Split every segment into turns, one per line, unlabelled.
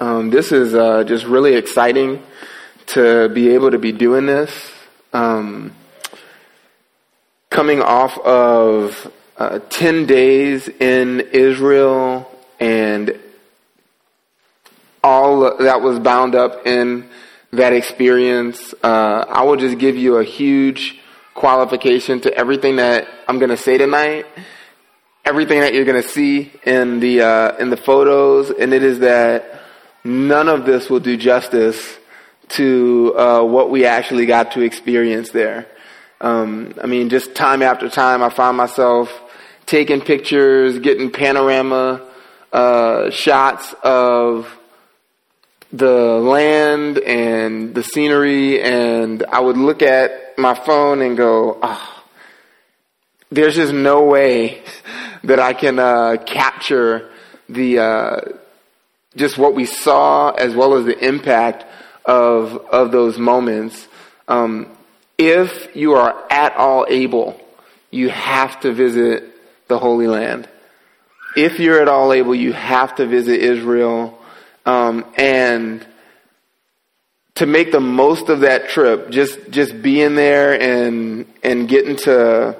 Um, this is uh, just really exciting to be able to be doing this. Um, coming off of uh, 10 days in Israel and all that was bound up in that experience, uh, I will just give you a huge qualification to everything that I'm going to say tonight, everything that you're going to see in the uh, in the photos, and it is that none of this will do justice to uh, what we actually got to experience there. Um, I mean, just time after time, I find myself taking pictures, getting panorama uh, shots of the land and the scenery, and I would look at my phone and go, oh, there's just no way that I can uh, capture the uh, just what we saw as well as the impact of of those moments. Um, if you are at all able, you have to visit the Holy Land. If you're at all able, you have to visit Israel. Um, and to make the most of that trip, just just being there and and getting to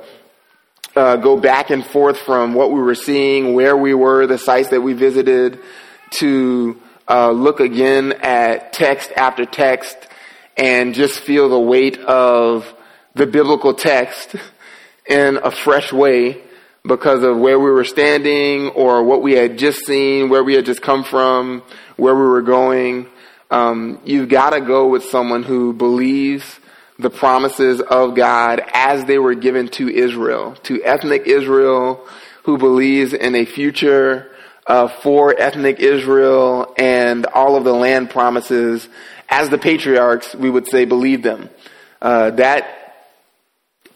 uh, go back and forth from what we were seeing, where we were, the sites that we visited, to uh, look again at text after text and just feel the weight of the biblical text in a fresh way because of where we were standing or what we had just seen, where we had just come from, where we were going. Um, you've got to go with someone who believes the promises of God as they were given to Israel, to ethnic Israel, who believes in a future uh, for ethnic Israel and all of the land promises as the patriarchs, we would say, believed them. Uh, that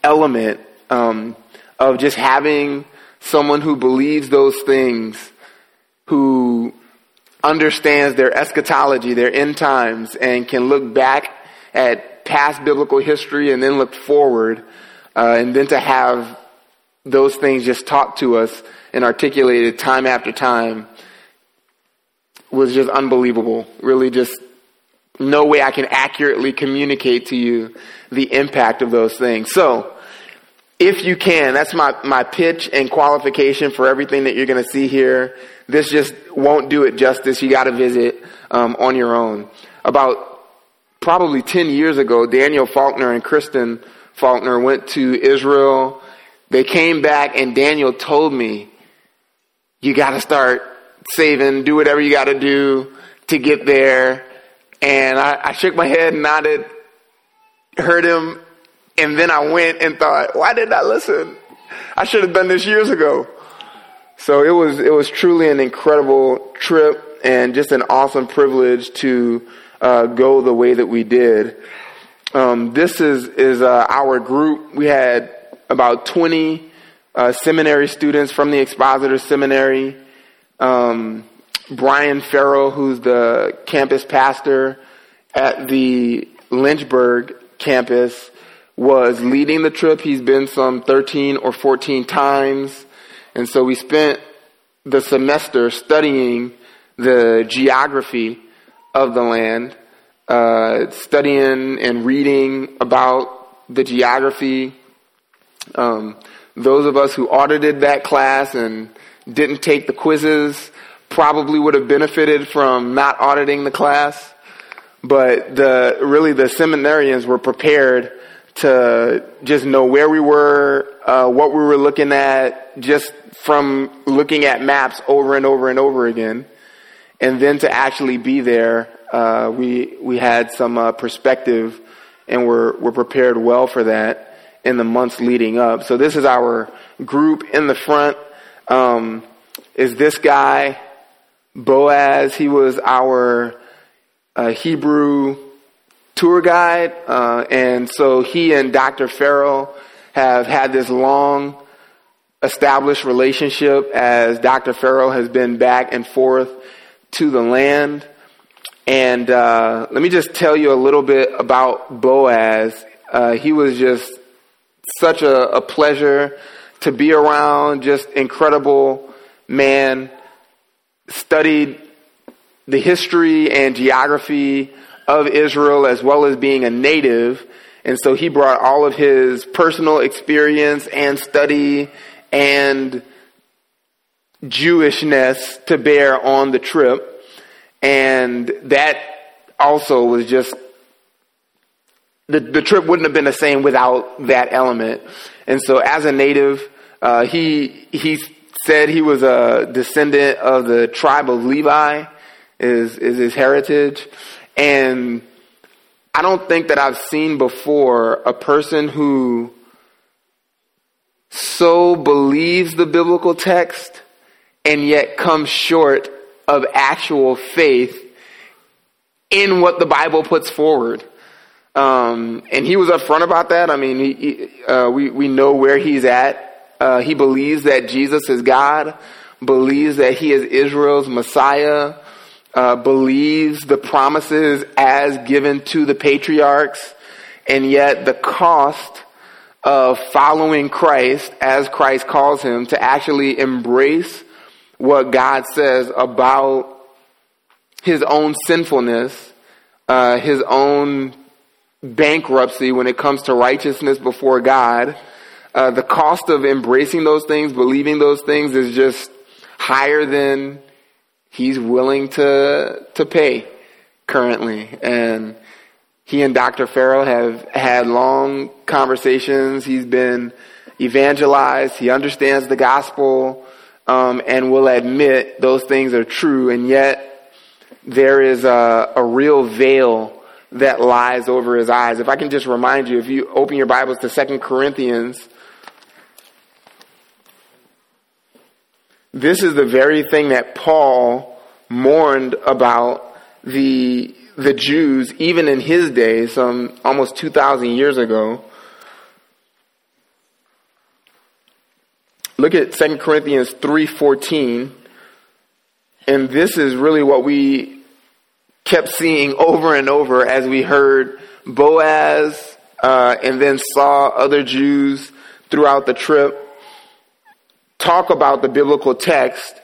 element um, of just having someone who believes those things, who understands their eschatology, their end times, and can look back at past biblical history and then look forward, uh, and then to have those things just taught to us and articulated time after time was just unbelievable. Really, just no way I can accurately communicate to you the impact of those things. So, if you can, that's my, my pitch and qualification for everything that you're going to see here. This just won't do it justice. You got to visit um, on your own. About probably 10 years ago, Daniel Faulkner and Kristen Faulkner went to Israel. They came back and Daniel told me, you got to start saving, do whatever you got to do to get there. And I, I shook my head nodded, heard him and then I went and thought, why did I listen? I should have done this years ago. So it was, it was truly an incredible trip and just an awesome privilege to uh, go the way that we did. Um, this is, is uh, our group. We had about 20 uh, seminary students from the Expositor Seminary. Um, Brian Farrell, who's the campus pastor at the Lynchburg campus, was leading the trip. He's been some 13 or 14 times. And so we spent the semester studying the geography of the land, uh, studying and reading about the geography. Um, those of us who audited that class and didn't take the quizzes probably would have benefited from not auditing the class. But the, really the seminarians were prepared to just know where we were, uh, what we were looking at, just from looking at maps over and over and over again, and then to actually be there. Uh, we we had some uh, perspective, and we're we're prepared well for that in the months leading up. So this is our group in the front. Um, is this guy Boaz? He was our uh, Hebrew tour guide, uh, and so he and Dr. Farrell have had this long established relationship as Dr. Farrell has been back and forth to the land. And uh, let me just tell you a little bit about Boaz. Uh, he was just such a, a pleasure to be around, just incredible man, studied the history and geography of Israel as well as being a native. And so he brought all of his personal experience and study and Jewishness to bear on the trip. And that also was just, the, the trip wouldn't have been the same without that element. And so as a native, uh, he, he said he was a descendant of the tribe of Levi, is, is his heritage. And I don't think that I've seen before a person who so believes the biblical text and yet comes short of actual faith in what the Bible puts forward. Um, and he was upfront about that. I mean, he, he, uh, we we know where he's at. Uh, he believes that Jesus is God, believes that he is Israel's Messiah, uh, believes the promises as given to the patriarchs, and yet the cost of following Christ as Christ calls him to actually embrace what God says about his own sinfulness, uh, his own bankruptcy when it comes to righteousness before God. Uh, the cost of embracing those things, believing those things is just higher than he's willing to to pay currently. And he and Dr. Farrell have had long conversations. He's been evangelized. He understands the gospel um, and will admit those things are true. And yet there is a, a real veil that lies over his eyes. If I can just remind you, if you open your Bibles to Second Corinthians, this is the very thing that Paul mourned about the the Jews even in his day, some almost 2,000 years ago. Look at 2 Corinthians 3:14. And this is really what we kept seeing over and over as we heard Boaz uh, and then saw other Jews throughout the trip talk about the biblical text,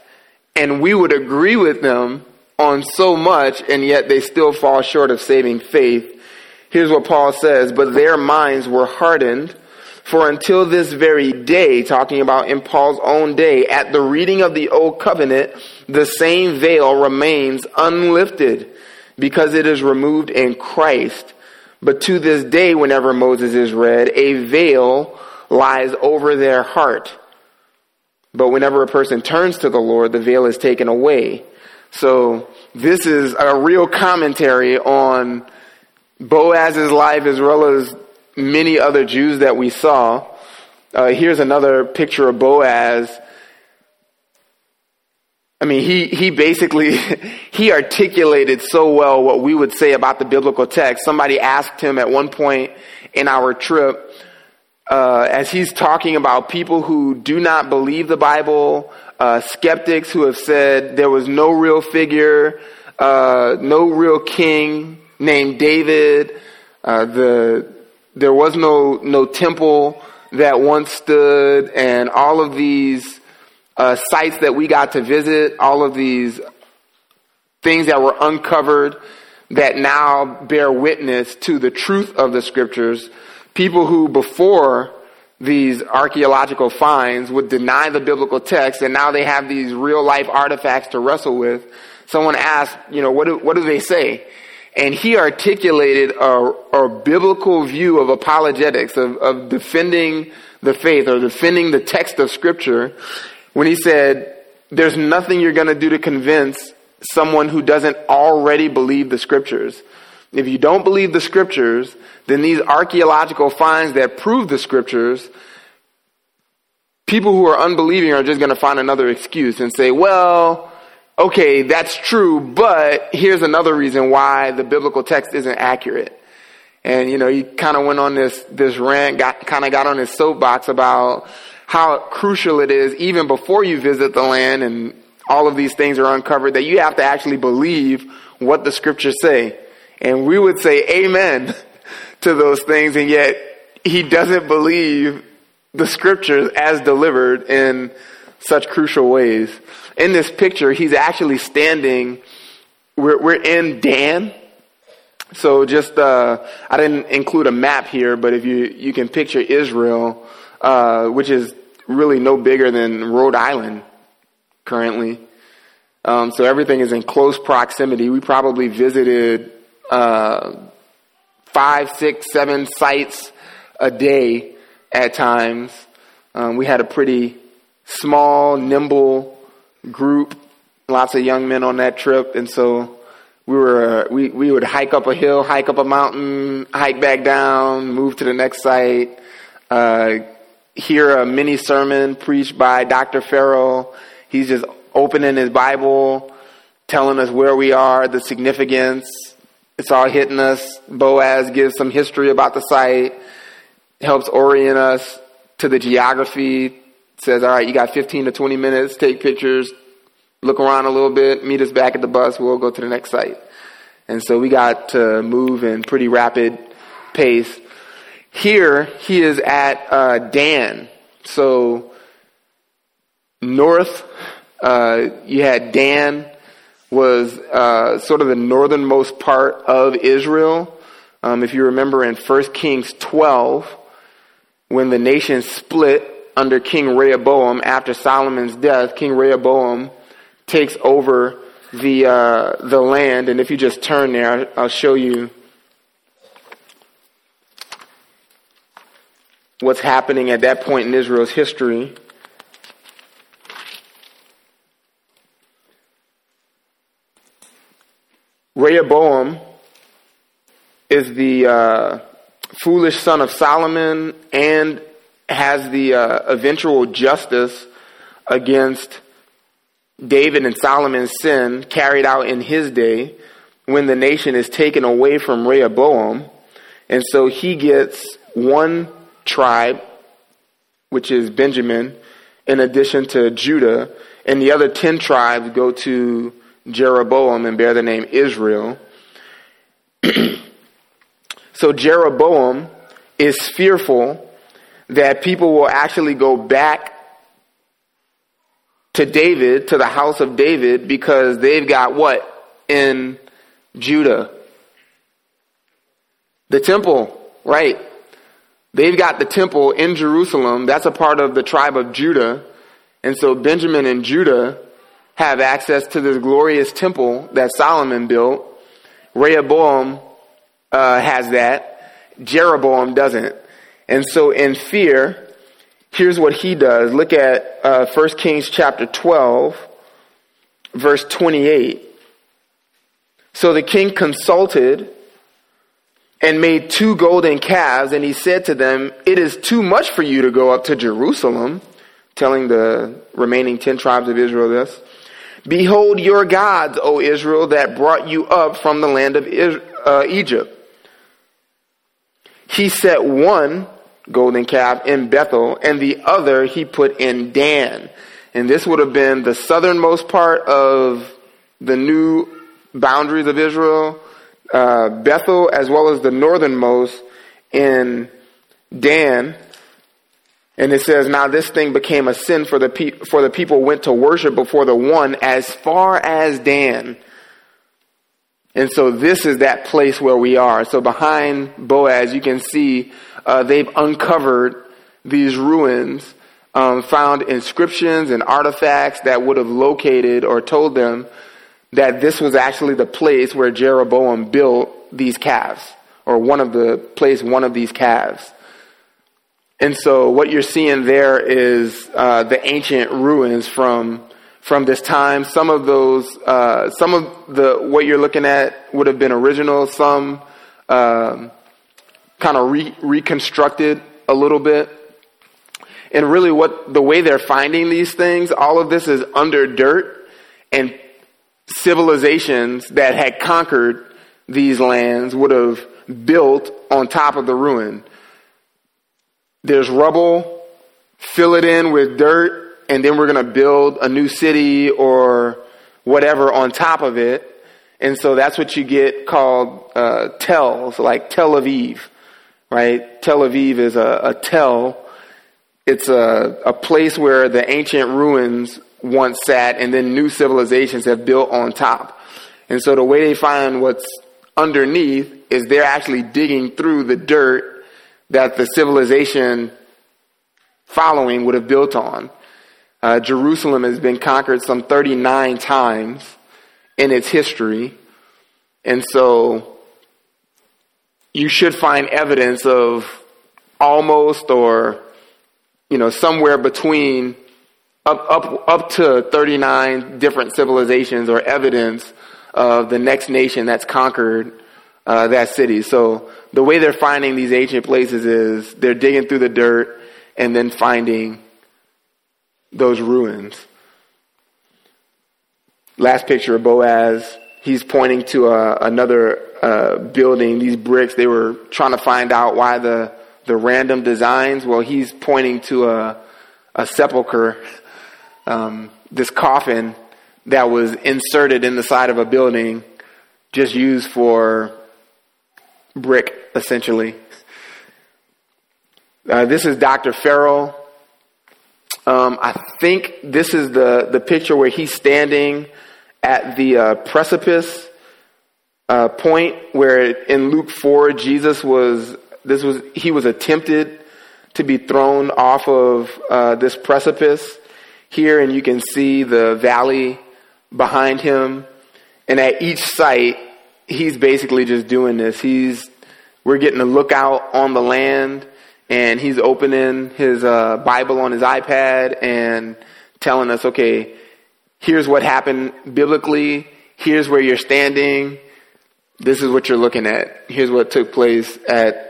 and we would agree with them on so much, and yet they still fall short of saving faith. Here's what Paul says, but their minds were hardened, for until this very day, talking about in Paul's own day, at the reading of the old covenant, the same veil remains unlifted because it is removed in Christ. But to this day, whenever Moses is read, a veil lies over their heart. But whenever a person turns to the Lord, the veil is taken away. So this is a real commentary on Boaz's life as well as many other Jews that we saw. Uh, here's another picture of Boaz I mean, he, he basically, he articulated so well what we would say about the biblical text. Somebody asked him at one point in our trip, uh, as he's talking about people who do not believe the Bible, uh, skeptics who have said there was no real figure, uh, no real king named David, uh, the, there was no, no temple that once stood, and all of these uh, sites that we got to visit, all of these things that were uncovered that now bear witness to the truth of the scriptures. People who before these archaeological finds would deny the biblical text and now they have these real life artifacts to wrestle with. Someone asked, you know, what do, what do they say? And he articulated a, a biblical view of apologetics, of, of defending the faith or defending the text of scripture when he said, there's nothing you're going to do to convince someone who doesn't already believe the scriptures. If you don't believe the scriptures, then these archaeological finds that prove the scriptures, people who are unbelieving are just going to find another excuse and say, well, okay, that's true, but here's another reason why the biblical text isn't accurate. And, you know, he kind of went on this, this rant, got, kind of got on his soapbox about, how crucial it is even before you visit the land and all of these things are uncovered that you have to actually believe what the scriptures say. And we would say amen to those things and yet he doesn't believe the scriptures as delivered in such crucial ways. In this picture, he's actually standing we're, we're in Dan. So just, uh, I didn't include a map here, but if you, you can picture Israel, uh, which is really no bigger than Rhode Island currently. Um, so everything is in close proximity. We probably visited, uh, five, six, seven sites a day at times. Um, we had a pretty small, nimble group, lots of young men on that trip, and so we were we we would hike up a hill, hike up a mountain, hike back down, move to the next site, uh, hear a mini sermon preached by Dr. Farrell. He's just opening his Bible, telling us where we are, the significance. It's all hitting us. Boaz gives some history about the site, helps orient us to the geography, says, all right, you got 15 to 20 minutes, take pictures, look around a little bit, meet us back at the bus, we'll go to the next site. And so we got to move in pretty rapid pace. Here, he is at uh, Dan. So, north, uh, you had Dan was uh, sort of the northernmost part of Israel. Um, if you remember in 1 Kings 12, when the nation split under King Rehoboam after Solomon's death, King Rehoboam takes over the uh, the land, and if you just turn there, I'll show you what's happening at that point in Israel's history. Rehoboam is the uh, foolish son of Solomon and has the uh, eventual justice against David and Solomon's sin carried out in his day when the nation is taken away from Rehoboam. And so he gets one tribe, which is Benjamin, in addition to Judah, and the other ten tribes go to Jeroboam and bear the name Israel. so Jeroboam is fearful that people will actually go back to David, to the house of David, because they've got what in Judah? The temple, right? They've got the temple in Jerusalem. That's a part of the tribe of Judah. And so Benjamin and Judah have access to this glorious temple that Solomon built. Rehoboam uh, has that. Jeroboam doesn't. And so in fear, here's what he does. Look at uh, 1 Kings chapter 12, verse 28. So the king consulted and made two golden calves, and he said to them, It is too much for you to go up to Jerusalem, telling the remaining ten tribes of Israel this. Behold your gods, O Israel, that brought you up from the land of uh, Egypt. He set one golden calf in Bethel, and the other he put in Dan. And this would have been the southernmost part of the new boundaries of Israel, uh, Bethel, as well as the northernmost in Dan. And it says, now this thing became a sin for the, pe- for the people went to worship before the one as far as Dan. And so this is that place where we are. So behind Boaz, you can see uh, they've uncovered these ruins, um, found inscriptions and artifacts that would have located or told them that this was actually the place where Jeroboam built these calves, or one of the place one of these calves. And so what you're seeing there is uh, the ancient ruins from from this time. Some of those, uh, some of the what you're looking at would have been original. Some um, kind of re- reconstructed a little bit. And really, what the way they're finding these things, all of this is under dirt and civilizations that had conquered these lands would have built on top of the ruin. There's rubble, fill it in with dirt, and then we're going to build a new city or whatever on top of it. And so that's what you get called uh, tells, like Tel Aviv right? Tel Aviv is a, a tell. It's a, a place where the ancient ruins once sat and then new civilizations have built on top. And so the way they find what's underneath is they're actually digging through the dirt that the civilization following would have built on. Uh, Jerusalem has been conquered some 39 times in its history. And so you should find evidence of almost or, you know, somewhere between up, up, up to 39 different civilizations or evidence of the next nation that's conquered uh, that city. So the way they're finding these ancient places is they're digging through the dirt and then finding those ruins. Last picture of Boaz, he's pointing to uh, another uh, building, these bricks. They were trying to find out why the, the random designs. Well, he's pointing to a, a sepulcher, um, this coffin that was inserted in the side of a building, just used for brick, essentially. Uh, this is Dr. Farrell. Um, I think this is the, the picture where he's standing at the uh, precipice uh, point where in Luke 4, Jesus was, this was, he was attempted to be thrown off of uh, this precipice here, and you can see the valley behind him. And at each site, he's basically just doing this. He's, we're getting a lookout on the land and he's opening his uh, Bible on his iPad and telling us, okay, here's what happened biblically. Here's where you're standing. This is what you're looking at. Here's what took place at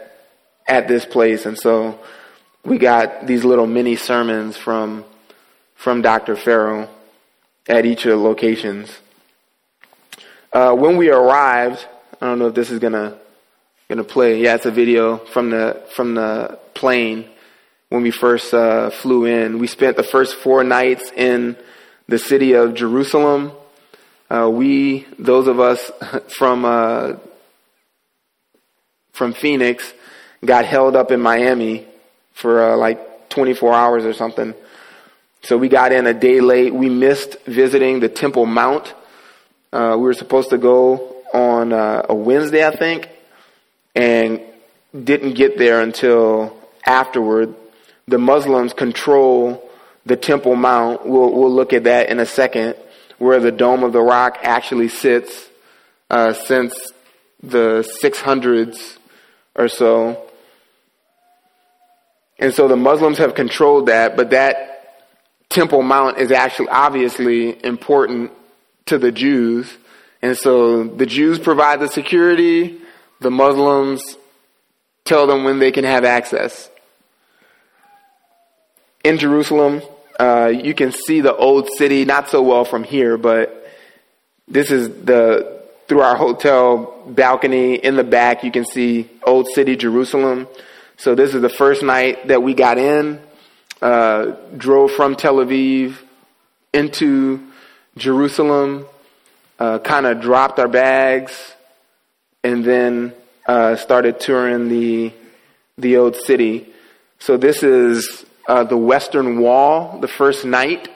at this place. And so we got these little mini sermons from from Dr. Farrell at each of the locations. Uh, when we arrived, I don't know if this is gonna gonna play. Yeah, it's a video from the from the plane when we first uh, flew in. We spent the first four nights in the city of Jerusalem. Uh, we, those of us from uh, from Phoenix, got held up in Miami for uh, like 24 hours or something. So we got in a day late. We missed visiting the Temple Mount. Uh, we were supposed to go on uh, a Wednesday, I think, and didn't get there until afterward. The Muslims control the Temple Mount. We'll, we'll look at that in a second, where the Dome of the Rock actually sits uh, since the 600s or so. And so the Muslims have controlled that, but that Temple Mount is actually obviously important to the Jews. And so the Jews provide the security, the Muslims tell them when they can have access. In Jerusalem, uh, you can see the old city, not so well from here, but this is the, through our hotel balcony in the back, you can see old city Jerusalem. So this is the first night that we got in, uh, drove from Tel Aviv into Jerusalem, uh, kind of dropped our bags, and then uh, started touring the the old city. So this is uh, the Western Wall, the first night,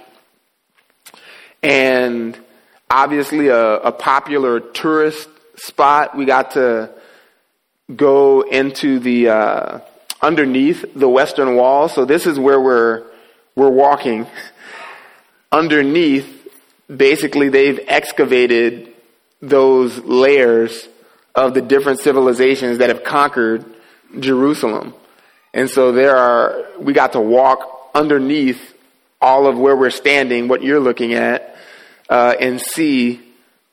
and obviously a, a popular tourist spot. We got to go into the uh, underneath the Western Wall. So this is where we're we're walking underneath. Basically, they've excavated those layers of the different civilizations that have conquered Jerusalem. And so there are, we got to walk underneath all of where we're standing, what you're looking at, uh, and see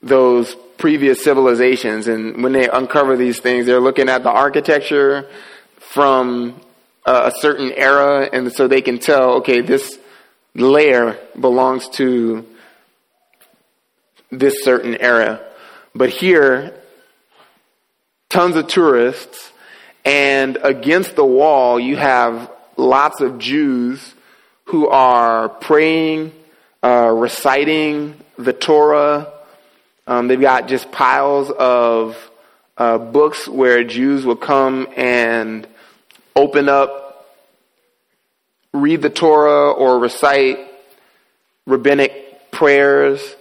those previous civilizations. And when they uncover these things, they're looking at the architecture from a certain era, and so they can tell, okay, this layer belongs to this certain era. But here, tons of tourists, and against the wall, you have lots of Jews who are praying, uh, reciting the Torah. Um, they've got just piles of uh, books where Jews will come and open up, read the Torah, or recite rabbinic prayers.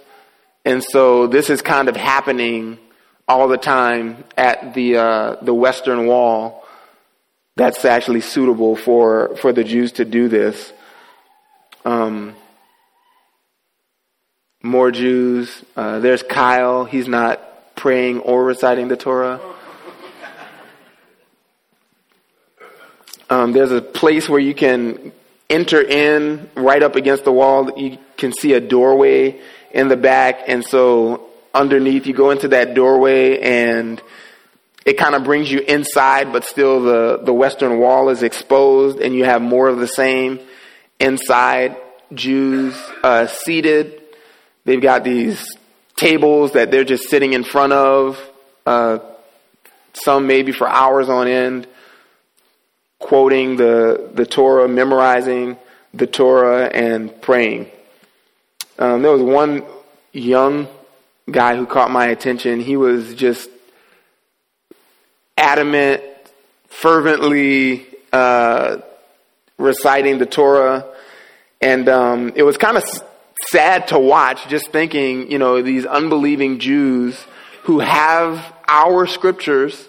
And so this is kind of happening all the time at the uh, the Western Wall. That's actually suitable for for the Jews to do this. Um, more Jews. Uh, there's Kyle. He's not praying or reciting the Torah. Um, there's a place where you can enter in right up against the wall. You can see a doorway in the back. And so underneath, you go into that doorway and it kind of brings you inside, but still the, the western wall is exposed and you have more of the same inside. Jews uh, seated. They've got these tables that they're just sitting in front of, uh, some maybe for hours on end, quoting the, the Torah, memorizing the Torah, and praying. Um, there was one young guy who caught my attention. He was just adamant, fervently uh, reciting the Torah. And um, it was kind of sad to watch, just thinking, you know, these unbelieving Jews who have our scriptures,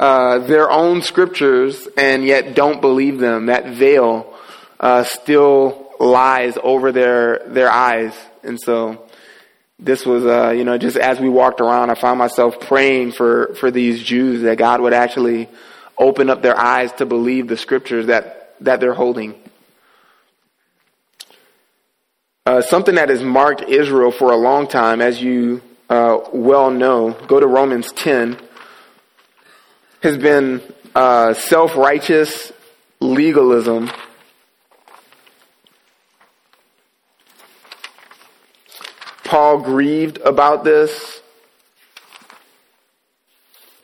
uh, their own scriptures, and yet don't believe them. That veil uh, still lies over their their eyes, and so this was, uh, you know, just as we walked around, I found myself praying for for these Jews that God would actually open up their eyes to believe the scriptures that that they're holding. Uh, something that has marked Israel for a long time, as you uh, well know, go to Romans 10, has been uh, self righteous legalism Paul grieved about this.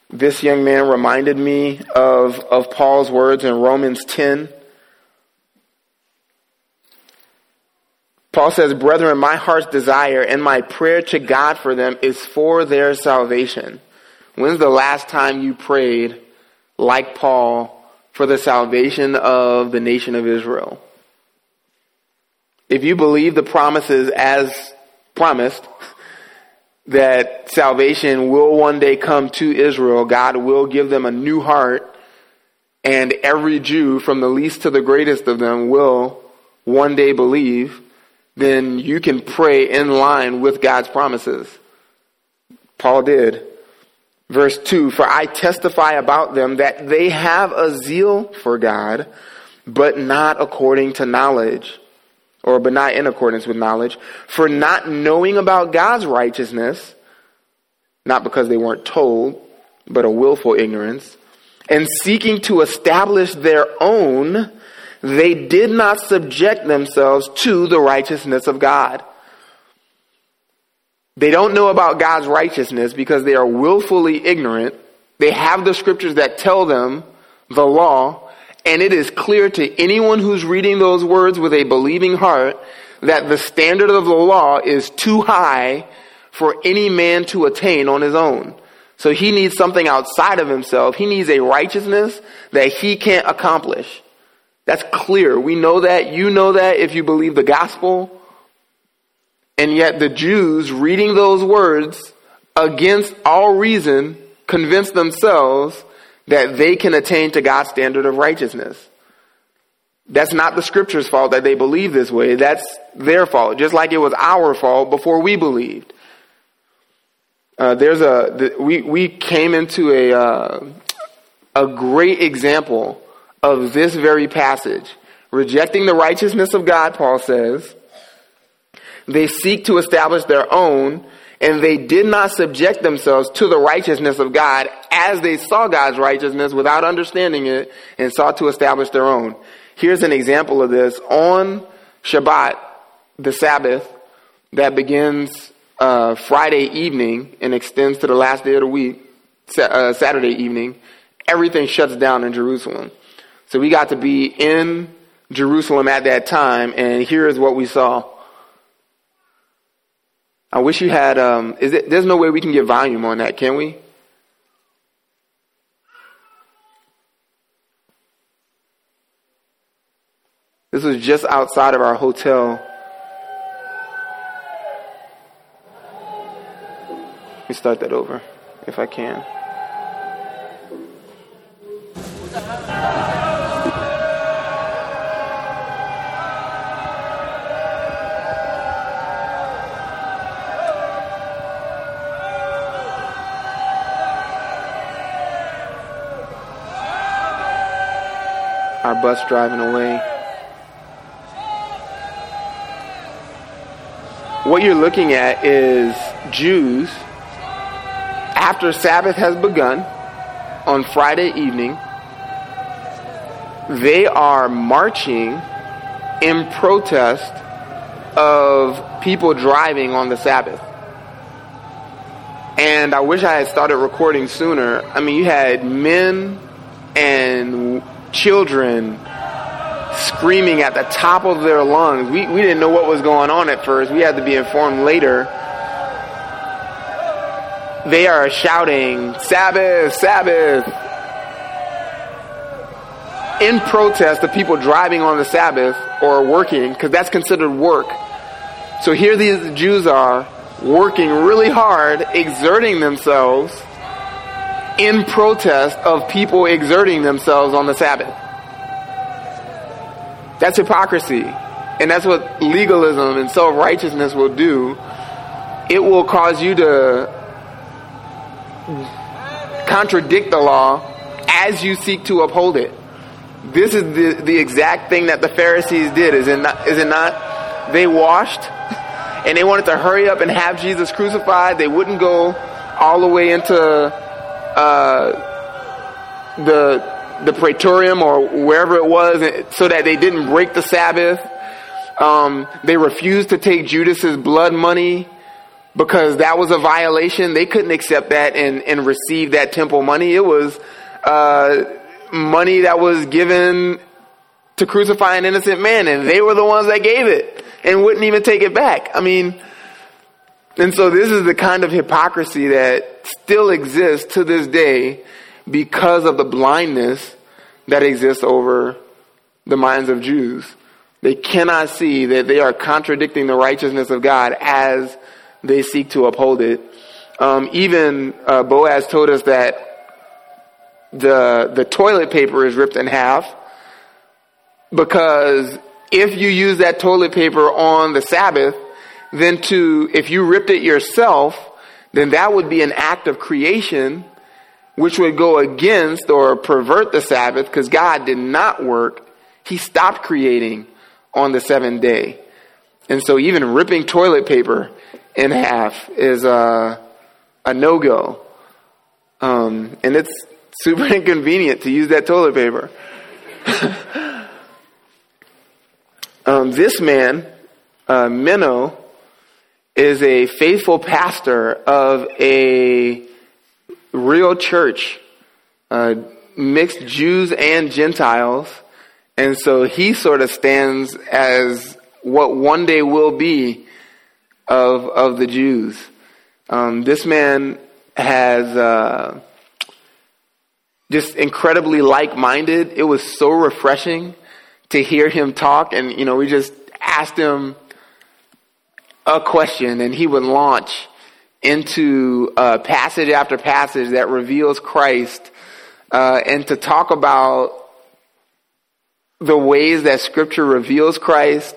This young man reminded me of, of Paul's words in Romans 10. Paul says, Brethren, my heart's desire and my prayer to God for them is for their salvation. When's the last time you prayed, like Paul, for the salvation of the nation of Israel? If you believe the promises as promised that salvation will one day come to Israel. God will give them a new heart, and every Jew, from the least to the greatest of them, will one day believe. Then you can pray in line with God's promises. Paul did. Verse 2 For I testify about them that they have a zeal for God, but not according to knowledge or but not in accordance with knowledge, for not knowing about God's righteousness, not because they weren't told, but a willful ignorance, and seeking to establish their own, they did not subject themselves to the righteousness of God. They don't know about God's righteousness because they are willfully ignorant. They have the scriptures that tell them the law, and it is clear to anyone who's reading those words with a believing heart that the standard of the law is too high for any man to attain on his own. So he needs something outside of himself. He needs a righteousness that he can't accomplish. That's clear. We know that. You know that if you believe the gospel. And yet the Jews reading those words against all reason convince themselves that they can attain to God's standard of righteousness. That's not the scripture's fault that they believe this way. That's their fault, just like it was our fault before we believed. Uh, there's a the, we we came into a uh, a great example of this very passage, rejecting the righteousness of God. Paul says they seek to establish their own, and they did not subject themselves to the righteousness of God as they saw God's righteousness without understanding it and sought to establish their own. Here's an example of this. On Shabbat, the Sabbath, that begins uh, Friday evening and extends to the last day of the week, uh, Saturday evening, everything shuts down in Jerusalem. So we got to be in Jerusalem at that time, and here is what we saw. I wish you had. Um, is it, there's no way we can get volume on that, can we? This was just outside of our hotel. Let me start that over if I can. Our bus driving away. What you're looking at is Jews after Sabbath has begun on Friday evening, they are marching in protest of people driving on the Sabbath. And I wish I had started recording sooner. I mean, you had men and children screaming at the top of their lungs. We, we didn't know what was going on at first. We had to be informed later they are shouting, Sabbath, Sabbath, in protest of people driving on the Sabbath or working, because that's considered work. So here these Jews are working really hard, exerting themselves in protest of people exerting themselves on the Sabbath. That's hypocrisy. And that's what legalism and self righteousness will do. It will cause you to contradict the law as you seek to uphold it. This is the, the exact thing that the Pharisees did, is it not? Is it not? They washed and they wanted to hurry up and have Jesus crucified. They wouldn't go all the way into uh, the the praetorium or wherever it was so that they didn't break the Sabbath. Um, they refused to take Judas's blood money because that was a violation. They couldn't accept that and, and receive that temple money. It was uh, money that was given to crucify an innocent man, and they were the ones that gave it and wouldn't even take it back. I mean, and so this is the kind of hypocrisy that still exists to this day because of the blindness that exists over the minds of Jews. They cannot see that they are contradicting the righteousness of God as they seek to uphold it. Um, even uh, Boaz told us that the the toilet paper is ripped in half because if you use that toilet paper on the Sabbath, then to if you ripped it yourself, then that would be an act of creation which would go against or pervert the Sabbath because God did not work. He stopped creating on the seventh day. And so even ripping toilet paper in half is a, a no go. Um, and it's super inconvenient to use that toilet paper. um, this man, uh, is a faithful pastor of a real church, uh, mixed Jews and Gentiles. And so he sort of stands as what one day will be of, of the Jews. Um, this man has uh, just incredibly like-minded. It was so refreshing to hear him talk, and you know, we just asked him a question, and he would launch into uh, passage after passage that reveals Christ, uh, and to talk about the ways that Scripture reveals Christ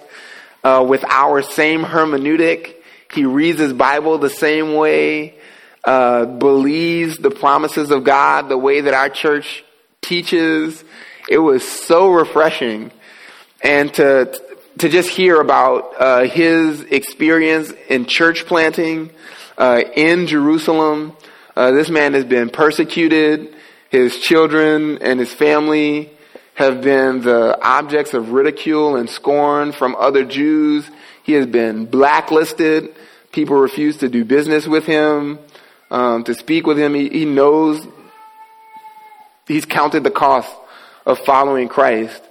uh, with our same hermeneutic he reads his Bible the same way, uh, believes the promises of God the way that our church teaches. It was so refreshing. And to, to just hear about uh, his experience in church planting uh, in Jerusalem. Uh, this man has been persecuted. His children and his family have been the objects of ridicule and scorn from other Jews. He has been blacklisted. People refuse to do business with him, um, to speak with him. He, he knows he's counted the cost of following Christ.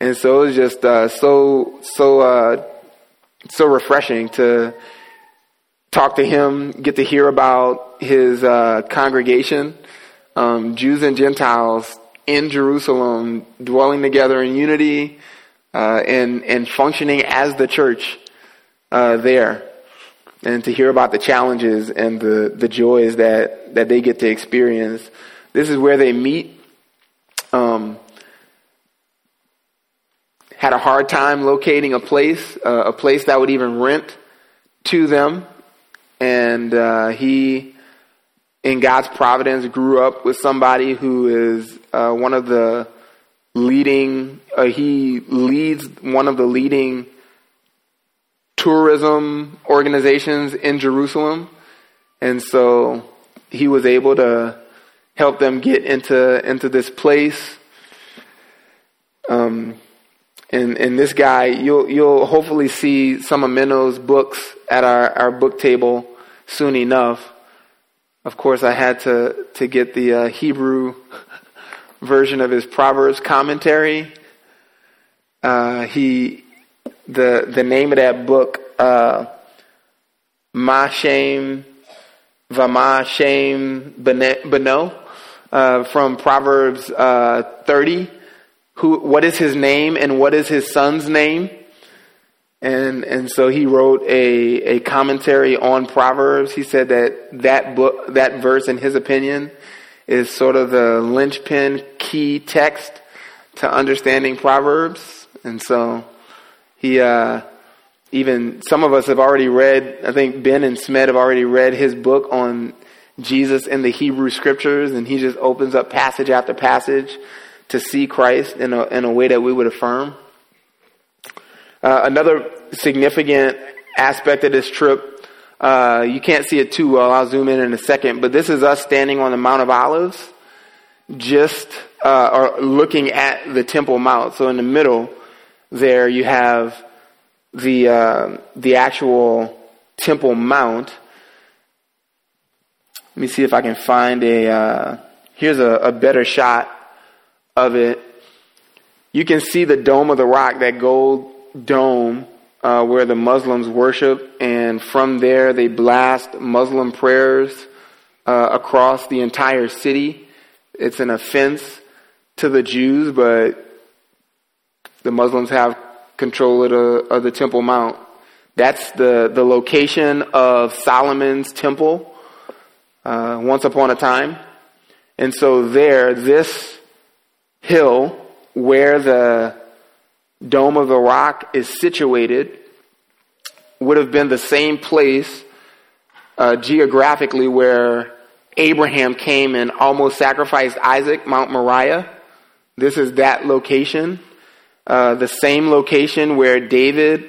And so it's just uh, so so uh, so refreshing to talk to him, get to hear about his uh, congregation, um, Jews and Gentiles in Jerusalem, dwelling together in unity uh, and and functioning as the church uh, there. and to hear about the challenges and the, the joys that, that they get to experience. This is where they meet. Um, had a hard time locating a place, uh, a place that would even rent to them. And uh, he, in God's providence, grew up with somebody who is uh, one of the leading, uh, he leads one of the leading tourism organizations in Jerusalem. And so he was able to help them get into, into this place. Um, and, and this guy, you'll, you'll hopefully see some of Menno's books at our, our book table soon enough. Of course, I had to, to get the uh, Hebrew version of his Proverbs commentary. Uh, he, the, the name of that book, uh, Ma Shame, Vama Shame Beno, uh, from Proverbs uh, 30 who, what is his name and what is his son's name. And, and so he wrote a, a commentary on Proverbs. He said that that book, that verse, in his opinion, is sort of the linchpin key text to understanding Proverbs. And so he, uh, even some of us have already read, I think Ben and Smed have already read his book on Jesus in the Hebrew scriptures, and he just opens up passage after passage to see Christ in a, in a way that we would affirm. Uh, another significant aspect of this trip, uh, you can't see it too well. I'll zoom in in a second, but this is us standing on the Mount of Olives, just uh, or looking at the Temple Mount. So in the middle, there you have the uh, the actual Temple Mount. Let me see if I can find a. Uh, here's a, a better shot of it, you can see the Dome of the Rock, that gold dome uh, where the Muslims worship, and from there they blast Muslim prayers uh, across the entire city. It's an offense to the Jews, but the Muslims have control of the, of the Temple Mount. That's the, the location of Solomon's temple uh, once upon a time. And so there, this hill where the Dome of the Rock is situated would have been the same place uh, geographically where Abraham came and almost sacrificed Isaac, Mount Moriah. This is that location. Uh, the same location where David,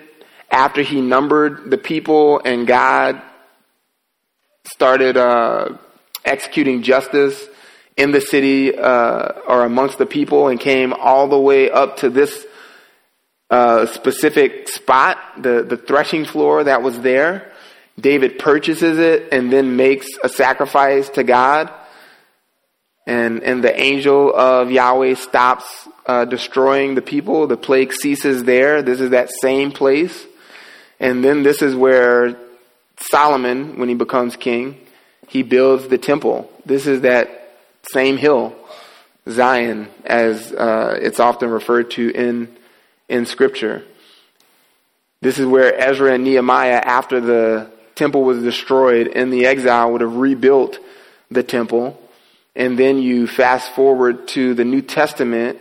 after he numbered the people and God started uh, executing justice in the city uh, or amongst the people and came all the way up to this uh, specific spot, the, the threshing floor that was there. David purchases it and then makes a sacrifice to God. And, and the angel of Yahweh stops uh, destroying the people. The plague ceases there. This is that same place. And then this is where Solomon, when he becomes king, he builds the temple. This is that same hill, Zion, as uh, it's often referred to in in Scripture. This is where Ezra and Nehemiah, after the temple was destroyed in the exile, would have rebuilt the temple. And then you fast forward to the New Testament,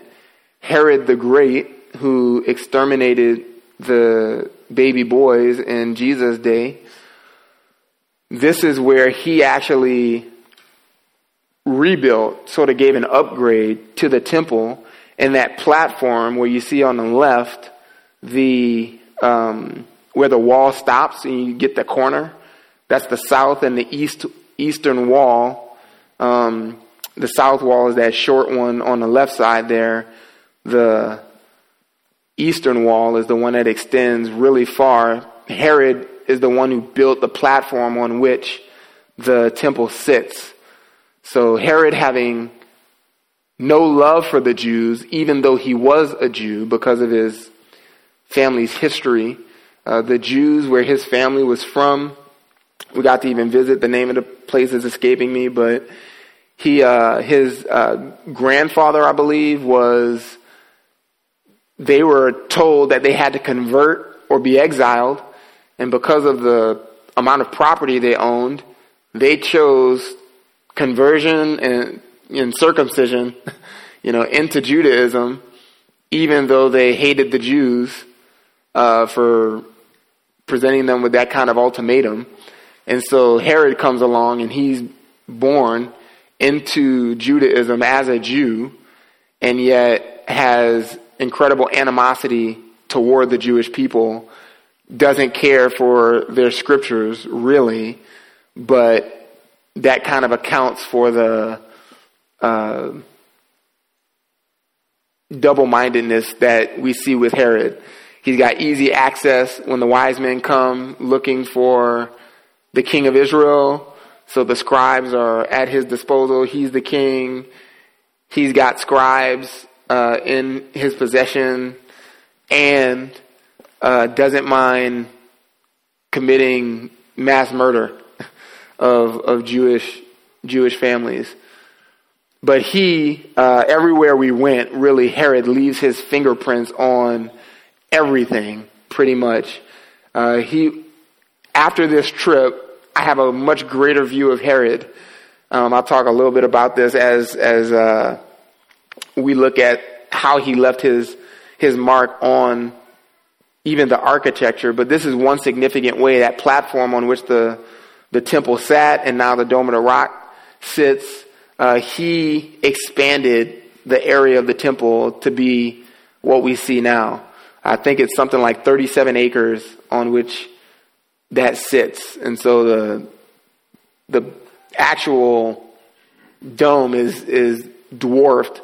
Herod the Great, who exterminated the baby boys in Jesus' day. This is where he actually rebuilt, sort of gave an upgrade to the temple. And that platform where you see on the left, the um, where the wall stops and you get the corner, that's the south and the east eastern wall. Um, the south wall is that short one on the left side there. The eastern wall is the one that extends really far. Herod is the one who built the platform on which the temple sits. So Herod having no love for the Jews, even though he was a Jew because of his family's history, uh, the Jews where his family was from, we got to even visit. The name of the place is escaping me, but he, uh, his uh, grandfather, I believe, was. They were told that they had to convert or be exiled, and because of the amount of property they owned, they chose conversion and, and circumcision, you know, into Judaism, even though they hated the Jews uh, for presenting them with that kind of ultimatum. And so Herod comes along and he's born into Judaism as a Jew and yet has incredible animosity toward the Jewish people, doesn't care for their scriptures really, but that kind of accounts for the uh, double mindedness that we see with Herod. He's got easy access when the wise men come looking for the king of Israel. So the scribes are at his disposal. He's the king. He's got scribes uh, in his possession and uh, doesn't mind committing mass murder of of Jewish Jewish families. But he, uh, everywhere we went, really, Herod leaves his fingerprints on everything, pretty much. Uh, he, after this trip, I have a much greater view of Herod. Um, I'll talk a little bit about this as as uh, we look at how he left his his mark on even the architecture. But this is one significant way that platform on which the the temple sat, and now the Dome of the Rock sits. Uh, he expanded the area of the temple to be what we see now. I think it's something like 37 acres on which that sits. And so the, the actual dome is, is dwarfed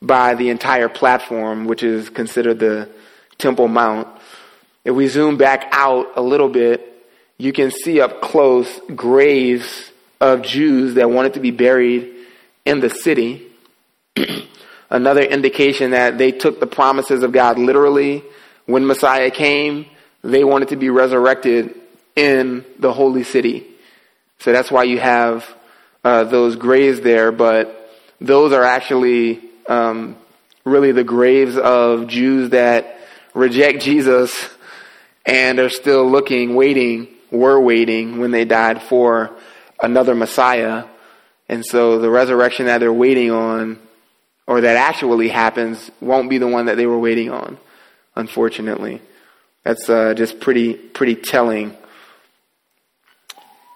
by the entire platform, which is considered the Temple Mount. If we zoom back out a little bit, you can see up close graves of Jews that wanted to be buried in the city. Another indication that they took the promises of God literally. When Messiah came, they wanted to be resurrected in the holy city. So that's why you have uh, those graves there, but those are actually um, really the graves of Jews that reject Jesus and are still looking, waiting, were waiting when they died for another Messiah. And so the resurrection that they're waiting on, or that actually happens, won't be the one that they were waiting on, unfortunately. That's uh, just pretty, pretty telling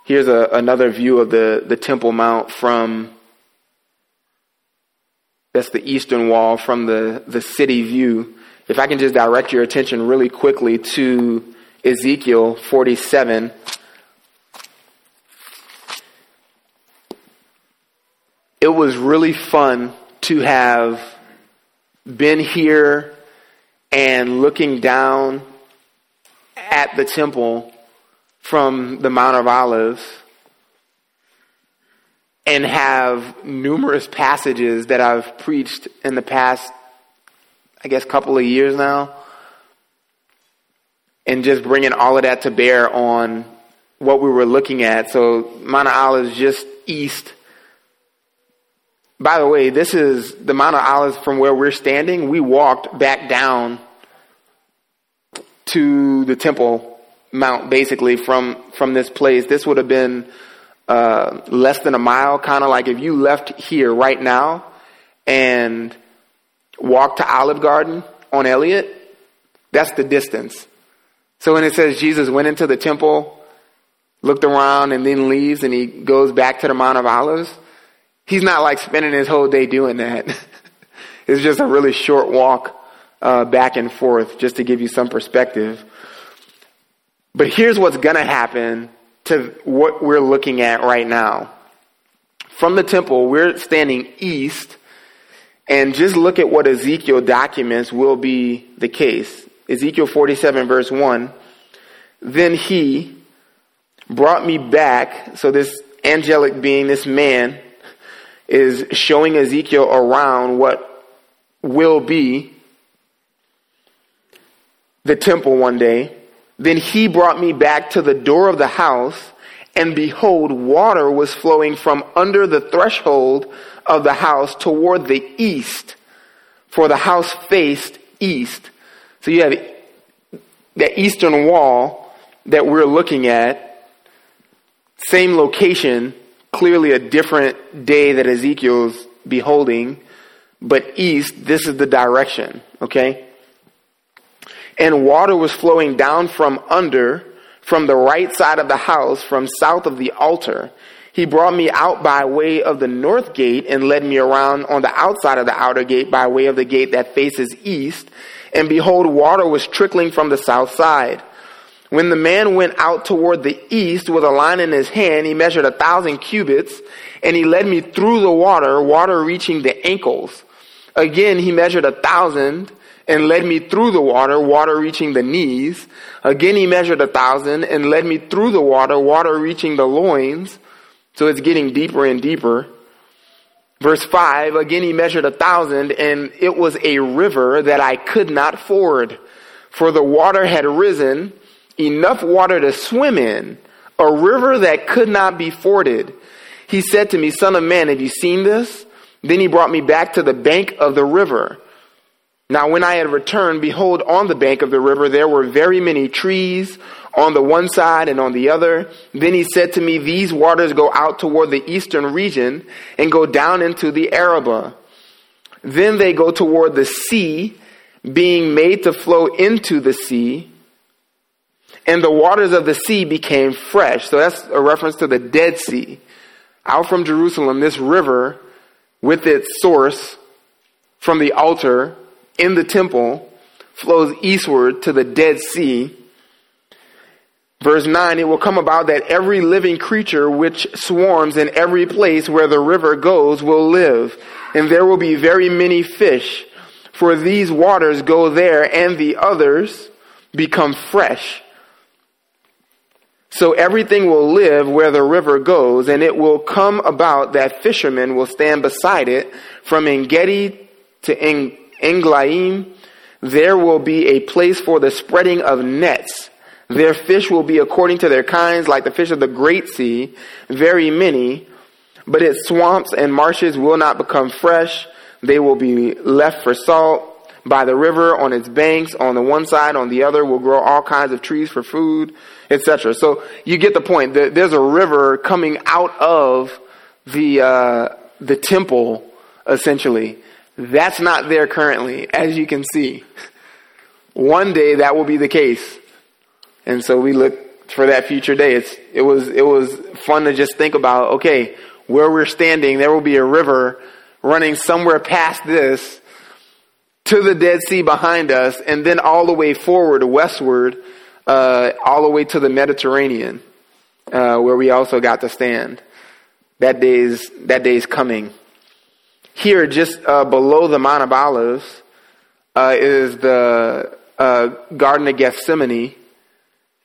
Here's a, another view of the, the Temple Mount from, that's the eastern wall from the, the city view. If I can just direct your attention really quickly to Ezekiel 47. It was really fun to have been here and looking down at the temple from the Mount of Olives and have numerous passages that I've preached in the past, I guess, couple of years now, and just bringing all of that to bear on what we were looking at. So, Mount of Olives just east. By the way, this is the Mount of from where we're standing. We walked back down to the temple mount basically from from this place. This would have been uh, less than a mile, kind of like if you left here right now and walked to Olive Garden on Elliott. That's the distance. So when it says Jesus went into the temple, looked around, and then leaves, and he goes back to the Mount of Olives, he's not like spending his whole day doing that. it's just a really short walk uh, back and forth, just to give you some perspective. But here's what's going to happen to what we're looking at right now. From the temple, we're standing east, and just look at what Ezekiel documents will be the case. Ezekiel 47, verse 1. Then he brought me back. So, this angelic being, this man, is showing Ezekiel around what will be the temple one day. Then he brought me back to the door of the house, and behold, water was flowing from under the threshold of the house toward the east, for the house faced east. So you have the eastern wall that we're looking at. Same location, clearly a different day that Ezekiel's beholding, but east, this is the direction, okay? And water was flowing down from under, from the right side of the house, from south of the altar. He brought me out by way of the north gate and led me around on the outside of the outer gate by way of the gate that faces east. And behold, water was trickling from the south side. When the man went out toward the east with a line in his hand, he measured a thousand cubits and he led me through the water, water reaching the ankles. Again, he measured a thousand and led me through the water, water reaching the knees. Again, he measured a thousand and led me through the water, water reaching the loins. So it's getting deeper and deeper. Verse 5, again he measured a thousand and it was a river that I could not ford. For the water had risen enough water to swim in, a river that could not be forded. He said to me, Son of man, have you seen this? Then he brought me back to the bank of the river. Now, when I had returned, behold, on the bank of the river there were very many trees on the one side and on the other. Then he said to me, These waters go out toward the eastern region and go down into the Arabah. Then they go toward the sea, being made to flow into the sea and the waters of the sea became fresh. So that's a reference to the Dead Sea. Out from Jerusalem, this river, with its source from the altar in the temple, flows eastward to the Dead Sea. Verse 9, it will come about that every living creature which swarms in every place where the river goes will live, and there will be very many fish, for these waters go there, and the others become fresh. So everything will live where the river goes, and it will come about that fishermen will stand beside it from Engedi to Eneglaim. There will be a place for the spreading of nets. Their fish will be according to their kinds, like the fish of the great sea, very many. But its swamps and marshes will not become fresh. They will be left for salt by the river on its banks. On the one side, on the other will grow all kinds of trees for food etc. So you get the point. There's a river coming out of the uh, the temple, essentially. That's not there currently, as you can see. One day that will be the case, and so we look for that future day. It's it was it was fun to just think about. Okay, where we're standing, there will be a river running somewhere past this to the Dead Sea behind us, and then all the way forward westward uh, all the way to the Mediterranean, uh, where we also got to stand. That day's that day's coming. Here, just uh, below the Mount of Olives, uh, is the uh, Garden of Gethsemane,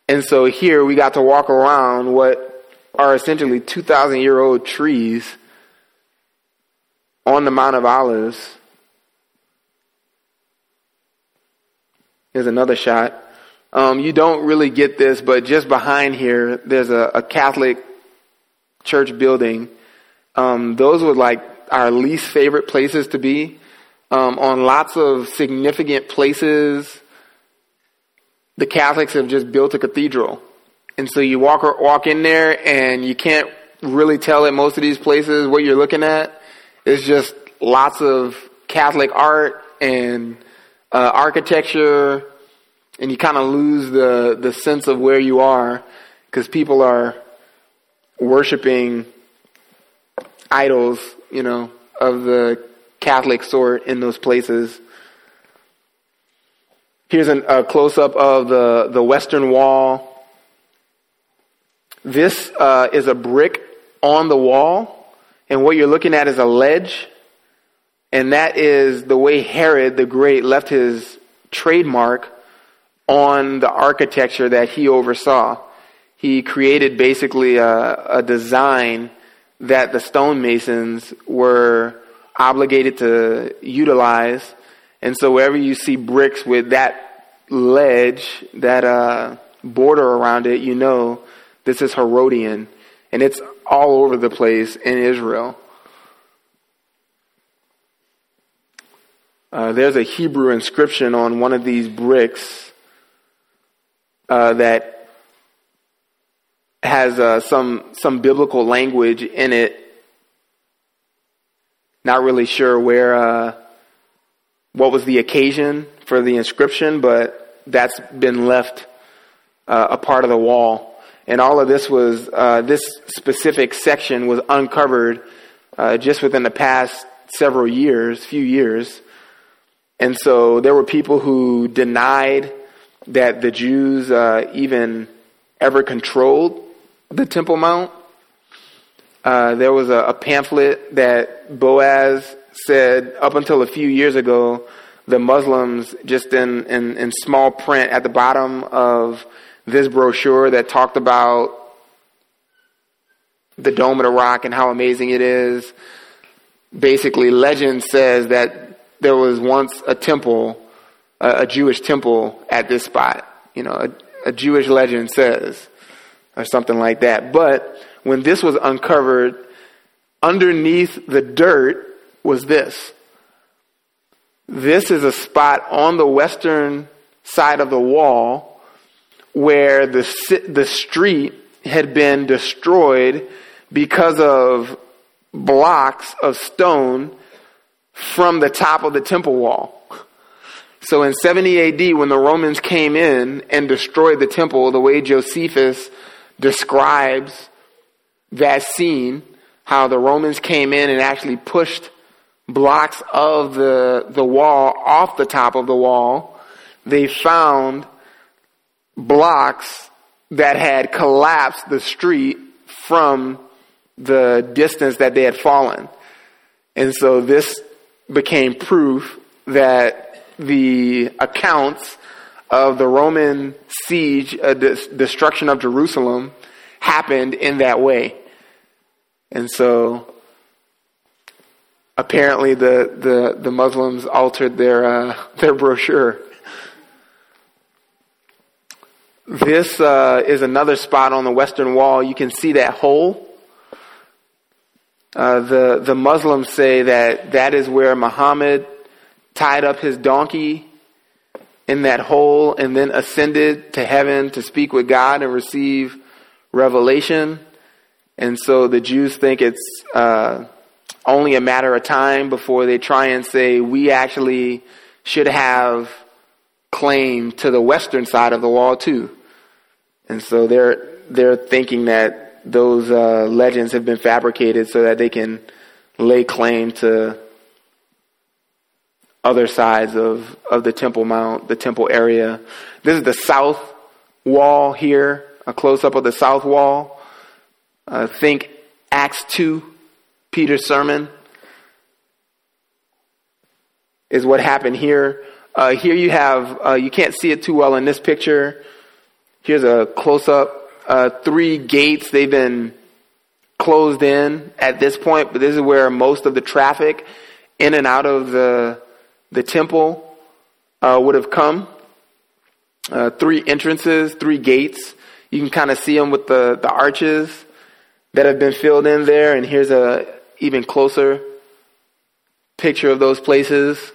and so here we got to walk around what are essentially two thousand year old trees on the Mount of Olives. Here's another shot. Um, you don't really get this, but just behind here, there's a, a Catholic church building. Um, those were like our least favorite places to be. Um, on lots of significant places, the Catholics have just built a cathedral. And so you walk, walk in there and you can't really tell at most of these places what you're looking at. It's just lots of Catholic art and uh, architecture and you kind of lose the, the sense of where you are because people are worshiping idols, you know, of the Catholic sort in those places. Here's an, a close up of the, the Western Wall. This uh, is a brick on the wall, and what you're looking at is a ledge, and that is the way Herod the Great left his trademark on the architecture that he oversaw. He created basically a, a design that the stonemasons were obligated to utilize. And so wherever you see bricks with that ledge, that uh, border around it, you know this is Herodian. And it's all over the place in Israel. Uh, there's a Hebrew inscription on one of these bricks uh, that has uh, some some biblical language in it. Not really sure where uh, what was the occasion for the inscription, but that's been left uh, a part of the wall. And all of this was uh, this specific section was uncovered uh, just within the past several years, few years. And so there were people who denied that the Jews uh, even ever controlled the Temple Mount. Uh, there was a, a, pamphlet that Boaz said up until a few years ago, the Muslims, just in, in, in small print at the bottom of this brochure that talked about the Dome of the Rock and how amazing it is. Basically, legend says that there was once a temple, a, a Jewish temple at this spot. You know, a, a Jewish legend says or something like that. But when this was uncovered, underneath the dirt was this. This is a spot on the western side of the wall where the, the street had been destroyed because of blocks of stone from the top of the temple wall. So in 70 AD, when the Romans came in and destroyed the temple, the way Josephus describes that scene, how the Romans came in and actually pushed blocks of the, the wall off the top of the wall. They found blocks that had collapsed the street from the distance that they had fallen. And so this became proof that the accounts of the Roman siege, uh, destruction of Jerusalem, happened in that way. And so apparently the, the, the Muslims altered their, uh, their brochure. This uh, is another spot on the western wall. You can see that hole. Uh, the, the Muslims say that that is where Muhammad tied up his donkey in that hole and then ascended to heaven to speak with God and receive revelation. And so the Jews think it's uh, only a matter of time before they try and say, we actually should have claim to the western side of the wall too. And so they're, they're thinking that those uh, legends have been fabricated so that they can lay claim to other sides of, of the Temple Mount, the temple area. This is the south wall here, a close up of the south wall. Uh, think Acts 2, Peter's sermon, is what happened here. Uh, here you have, uh, you can't see it too well in this picture. Here's a close up. Uh, three gates, they've been closed in at this point, but this is where most of the traffic in and out of the the temple uh, would have come. Uh, three entrances, three gates. You can kind of see them with the, the arches that have been filled in there. And here's a even closer picture of those places.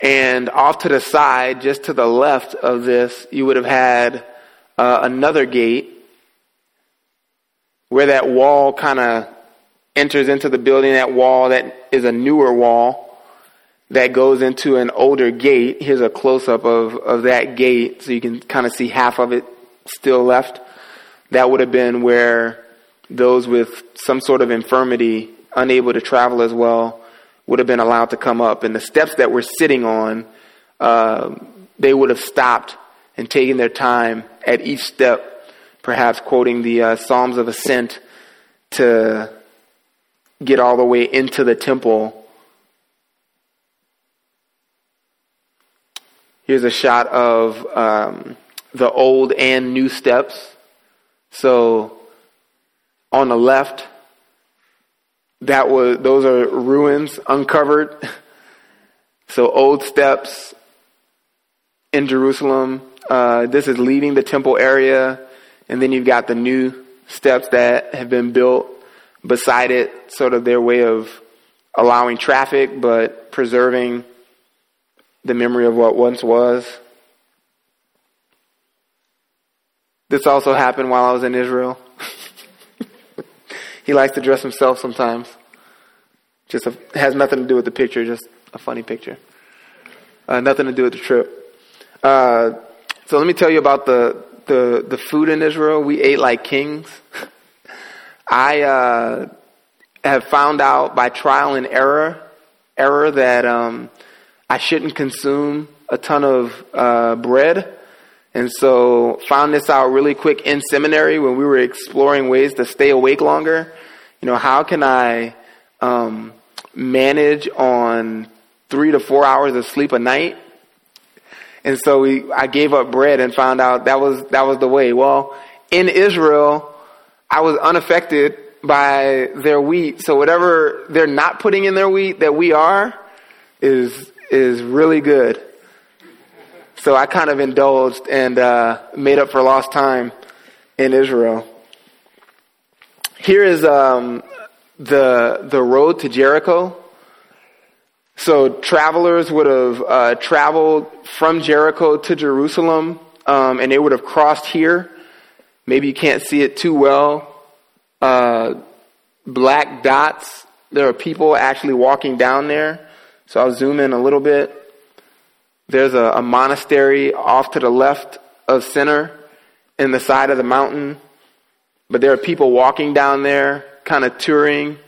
And off to the side, just to the left of this, you would have had uh, another gate where that wall kind of enters into the building, that wall that is a newer wall that goes into an older gate. Here's a close up of, of that gate so you can kind of see half of it still left. That would have been where those with some sort of infirmity, unable to travel as well, would have been allowed to come up. And the steps that we're sitting on, uh, they would have stopped and taken their time at each step, perhaps quoting the uh, Psalms of Ascent to get all the way into the temple. Here's a shot of um, the old and new steps. So on the left, that was those are ruins uncovered. so old steps in Jerusalem. Uh, this is leading the temple area, and then you've got the new steps that have been built beside it, sort of their way of allowing traffic but preserving the memory of what once was. This also happened while I was in Israel. He likes to dress himself sometimes. Just a, has nothing to do with the picture, just a funny picture. Uh, nothing to do with the trip. Uh, so let me tell you about the, the, the food in Israel. We ate like kings. I uh, have found out by trial and error error that um, I shouldn't consume a ton of uh, bread. And so found this out really quick in seminary when we were exploring ways to stay awake longer. You know, how can I um, manage on three to four hours of sleep a night? And so we, I gave up bread and found out that was, that was the way. Well, in Israel, I was unaffected by their wheat. So whatever they're not putting in their wheat that we are is, is really good. So I kind of indulged and uh, made up for lost time in Israel. Here is um, the the road to Jericho. So travelers would have uh, traveled from Jericho to Jerusalem, um, and they would have crossed here. Maybe you can't see it too well. Uh, black dots. There are people actually walking down there. So I'll zoom in a little bit. There's a, a monastery off to the left of center in the side of the mountain. But there are people walking down there, kind of touring,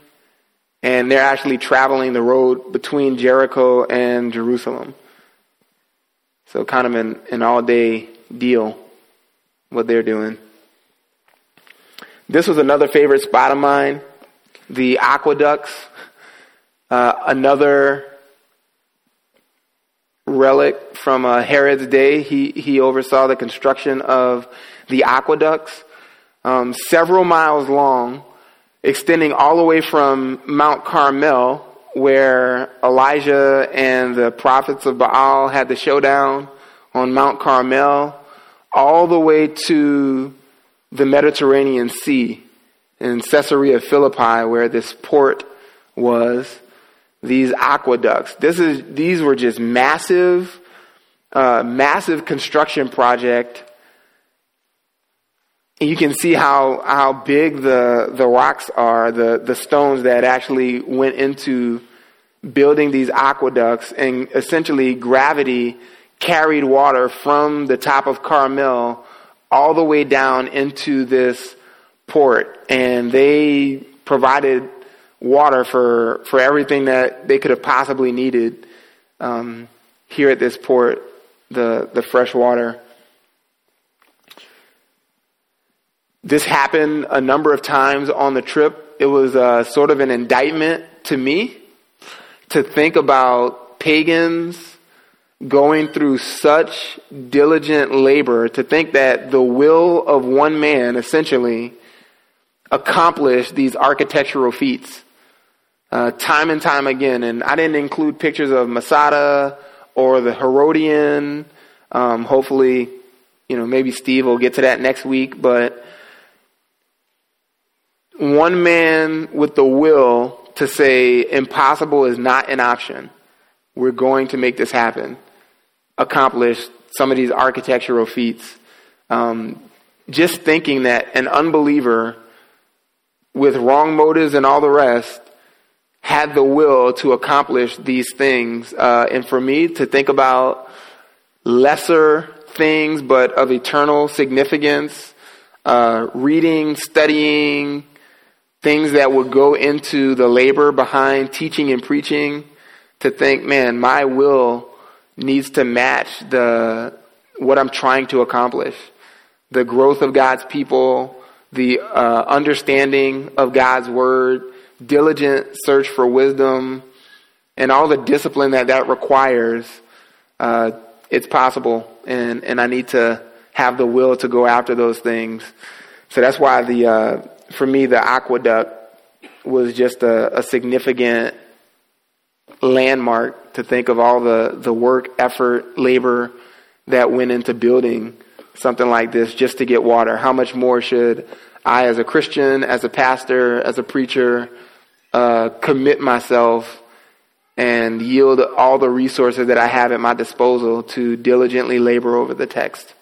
and they're actually traveling the road between Jericho and Jerusalem. So kind of an, an all day deal, what they're doing. This was another favorite spot of mine, the aqueducts. Uh, another relic from uh, Herod's day. He, he oversaw the construction of the aqueducts, um, several miles long, extending all the way from Mount Carmel, where Elijah and the prophets of Baal had the showdown on Mount Carmel, all the way to the Mediterranean Sea in Caesarea Philippi, where this port was these aqueducts. This is, these were just massive, uh, massive construction project. You can see how, how big the, the rocks are, the, the stones that actually went into building these aqueducts and essentially gravity carried water from the top of Carmel all the way down into this port. And they provided water for, for everything that they could have possibly needed um, here at this port, the, the fresh water. This happened a number of times on the trip. It was uh, sort of an indictment to me to think about pagans going through such diligent labor, to think that the will of one man essentially accomplished these architectural feats uh, time and time again. And I didn't include pictures of Masada or the Herodian. Um, hopefully, you know, maybe Steve will get to that next week. But one man with the will to say impossible is not an option. We're going to make this happen. Accomplish some of these architectural feats. Um, just thinking that an unbeliever with wrong motives and all the rest had the will to accomplish these things. Uh, and for me to think about lesser things but of eternal significance, uh, reading, studying, things that would go into the labor behind teaching and preaching, to think, man, my will needs to match the what I'm trying to accomplish. The growth of God's people, the uh, understanding of God's word, diligent search for wisdom, and all the discipline that that requires, uh, it's possible. And, and I need to have the will to go after those things. So that's why the, uh, for me, the aqueduct was just a, a significant landmark to think of all the, the work, effort, labor that went into building something like this just to get water. How much more should I, as a Christian, as a pastor, as a preacher, uh, commit myself and yield all the resources that I have at my disposal to diligently labor over the text.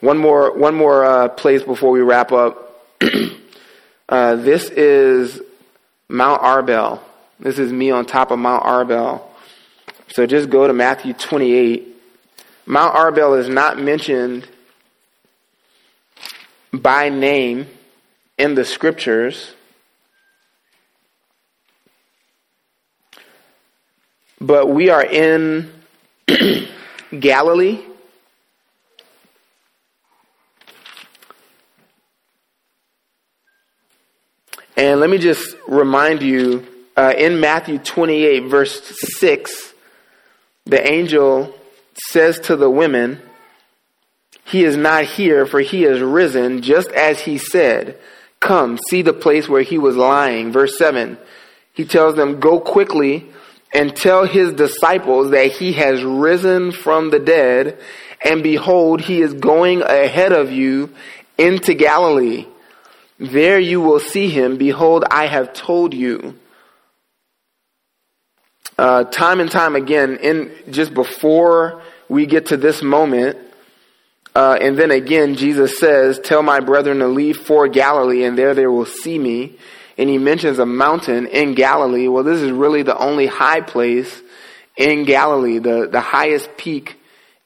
One more, one more uh, place before we wrap up. uh, this is Mount Arbel. This is me on top of Mount Arbel. So just go to Matthew 28. Mount Arbel is not mentioned by name in the scriptures. But we are in Galilee. And let me just remind you uh, in Matthew 28, verse 6, the angel says to the women, He is not here, for he is risen, just as he said. Come, see the place where he was lying. Verse 7, he tells them, Go quickly and tell his disciples that he has risen from the dead, and behold, he is going ahead of you into Galilee. There you will see him. Behold, I have told you. Uh, time and time again, in just before we get to this moment, uh, and then again, Jesus says, "Tell my brethren to leave for Galilee, and there they will see me." And he mentions a mountain in Galilee. Well, this is really the only high place in Galilee, the the highest peak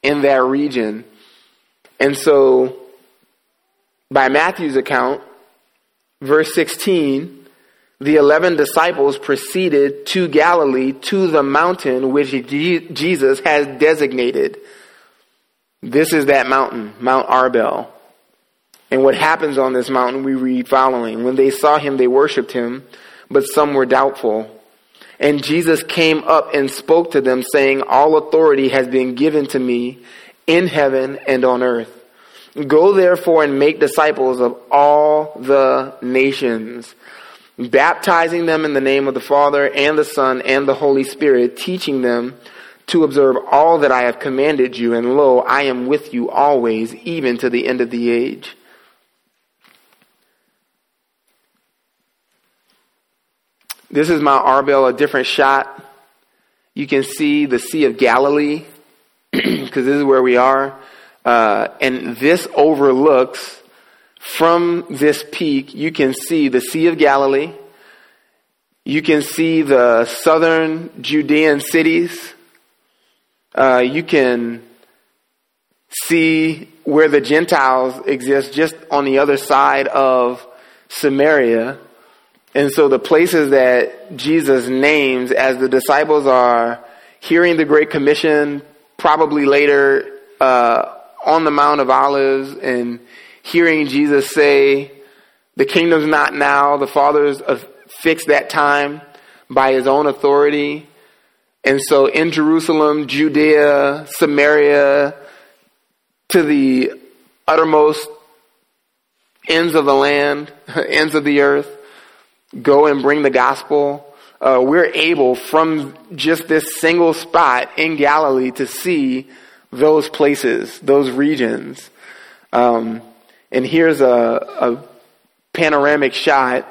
in that region. And so, by Matthew's account, verse 16, the eleven disciples proceeded to Galilee to the mountain which Jesus has designated. This is that mountain, Mount Arbel. And what happens on this mountain, we read following. When they saw him, they worshiped him, but some were doubtful. And Jesus came up and spoke to them, saying, All authority has been given to me in heaven and on earth. Go therefore and make disciples of all the nations, baptizing them in the name of the Father and the Son and the Holy Spirit, teaching them to observe all that I have commanded you. And lo, I am with you always, even to the end of the age. This is Mount Arbel, a different shot. You can see the Sea of Galilee, because this is where we are. Uh, and this overlooks from this peak, you can see the Sea of Galilee. You can see the southern Judean cities. Uh, you can see where the Gentiles exist just on the other side of Samaria. And so the places that Jesus names as the disciples are hearing the Great Commission, probably later uh, on the Mount of Olives and hearing Jesus say, the kingdom's not now, the Father's fixed that time by his own authority. And so in Jerusalem, Judea, Samaria, to the uttermost ends of the land, ends of the earth, go and bring the gospel. Uh, we're able from just this single spot in Galilee to see those places, those regions. Um, and here's a, a panoramic shot.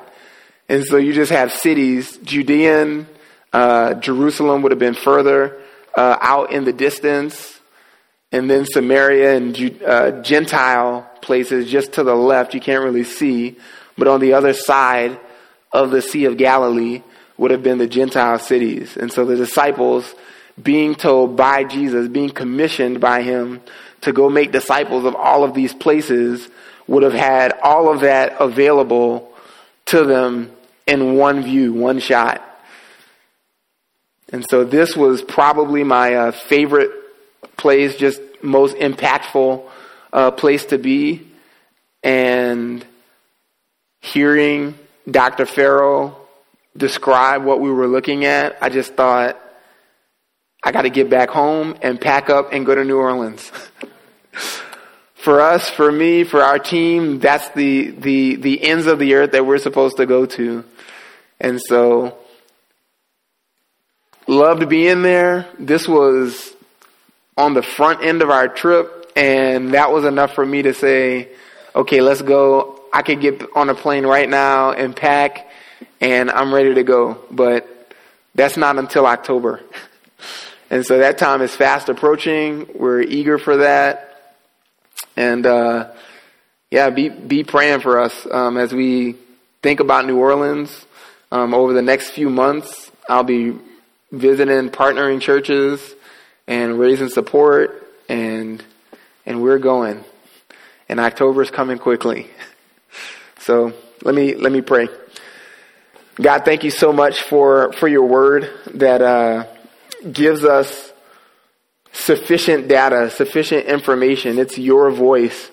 And so you just have cities, Judean, uh, Jerusalem would have been further uh, out in the distance. And then Samaria and uh, Gentile places just to the left, you can't really see. But on the other side of the Sea of Galilee would have been the Gentile cities. And so the disciples being told by Jesus, being commissioned by him to go make disciples of all of these places, would have had all of that available to them in one view, one shot. And so this was probably my uh, favorite place, just most impactful uh, place to be. And hearing Dr. Farrell describe what we were looking at, I just thought, I got to get back home and pack up and go to New Orleans. for us, for me, for our team, that's the, the, the ends of the earth that we're supposed to go to. And so, loved being there. This was on the front end of our trip, and that was enough for me to say, okay, let's go. I could get on a plane right now and pack, and I'm ready to go. But that's not until October. And so that time is fast approaching. We're eager for that. And uh, yeah, be be praying for us um, as we think about New Orleans um, over the next few months. I'll be visiting partnering churches and raising support, and and we're going. And October is coming quickly. So let me let me pray. God, thank you so much for for your word that uh, gives us sufficient data, sufficient information. It's your voice.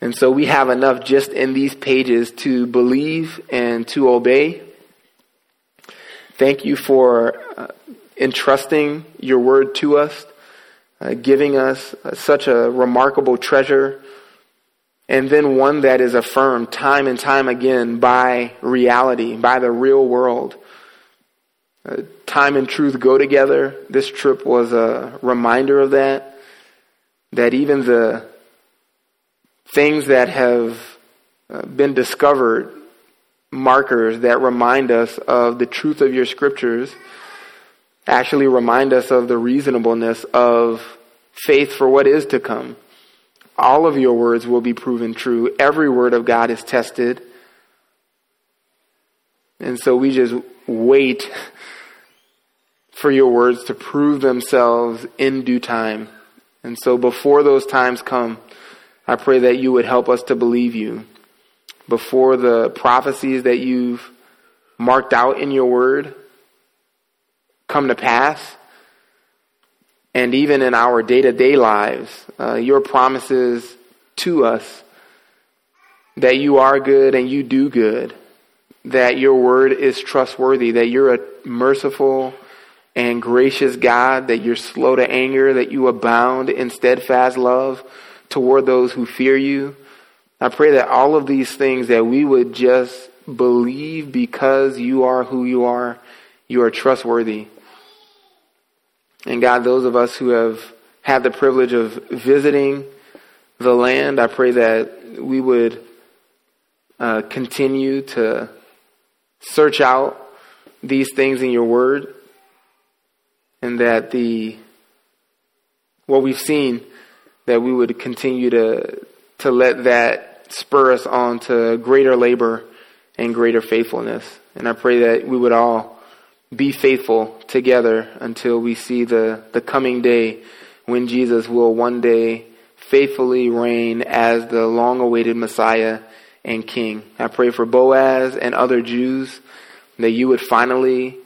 And so we have enough just in these pages to believe and to obey. Thank you for uh, entrusting your word to us, uh, giving us uh, such a remarkable treasure, and then one that is affirmed time and time again by reality, by the real world. Uh, time and truth go together. This trip was a reminder of that. That even the things that have uh, been discovered, markers that remind us of the truth of your scriptures, actually remind us of the reasonableness of faith for what is to come. All of your words will be proven true. Every word of God is tested. And so we just wait for your words to prove themselves in due time. And so before those times come, I pray that you would help us to believe you. Before the prophecies that you've marked out in your word come to pass, and even in our day to day lives, uh, your promises to us that you are good and you do good, that your word is trustworthy, that you're a merciful, and gracious God, that you're slow to anger, that you abound in steadfast love toward those who fear you. I pray that all of these things that we would just believe because you are who you are, you are trustworthy. And God, those of us who have had the privilege of visiting the land, I pray that we would uh, continue to search out these things in your word and that the what we've seen that we would continue to to let that spur us on to greater labor and greater faithfulness. And I pray that we would all be faithful together until we see the, the coming day when Jesus will one day faithfully reign as the long awaited Messiah and King. I pray for Boaz and other Jews that you would finally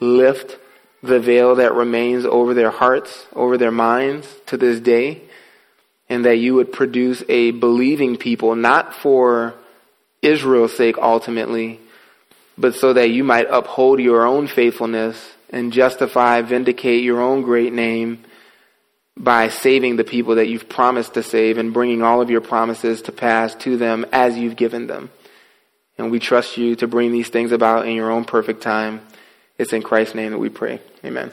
lift the veil that remains over their hearts, over their minds to this day, and that you would produce a believing people, not for Israel's sake ultimately, but so that you might uphold your own faithfulness and justify, vindicate your own great name by saving the people that you've promised to save and bringing all of your promises to pass to them as you've given them. And we trust you to bring these things about in your own perfect time. It's in Christ's name that we pray. Amen.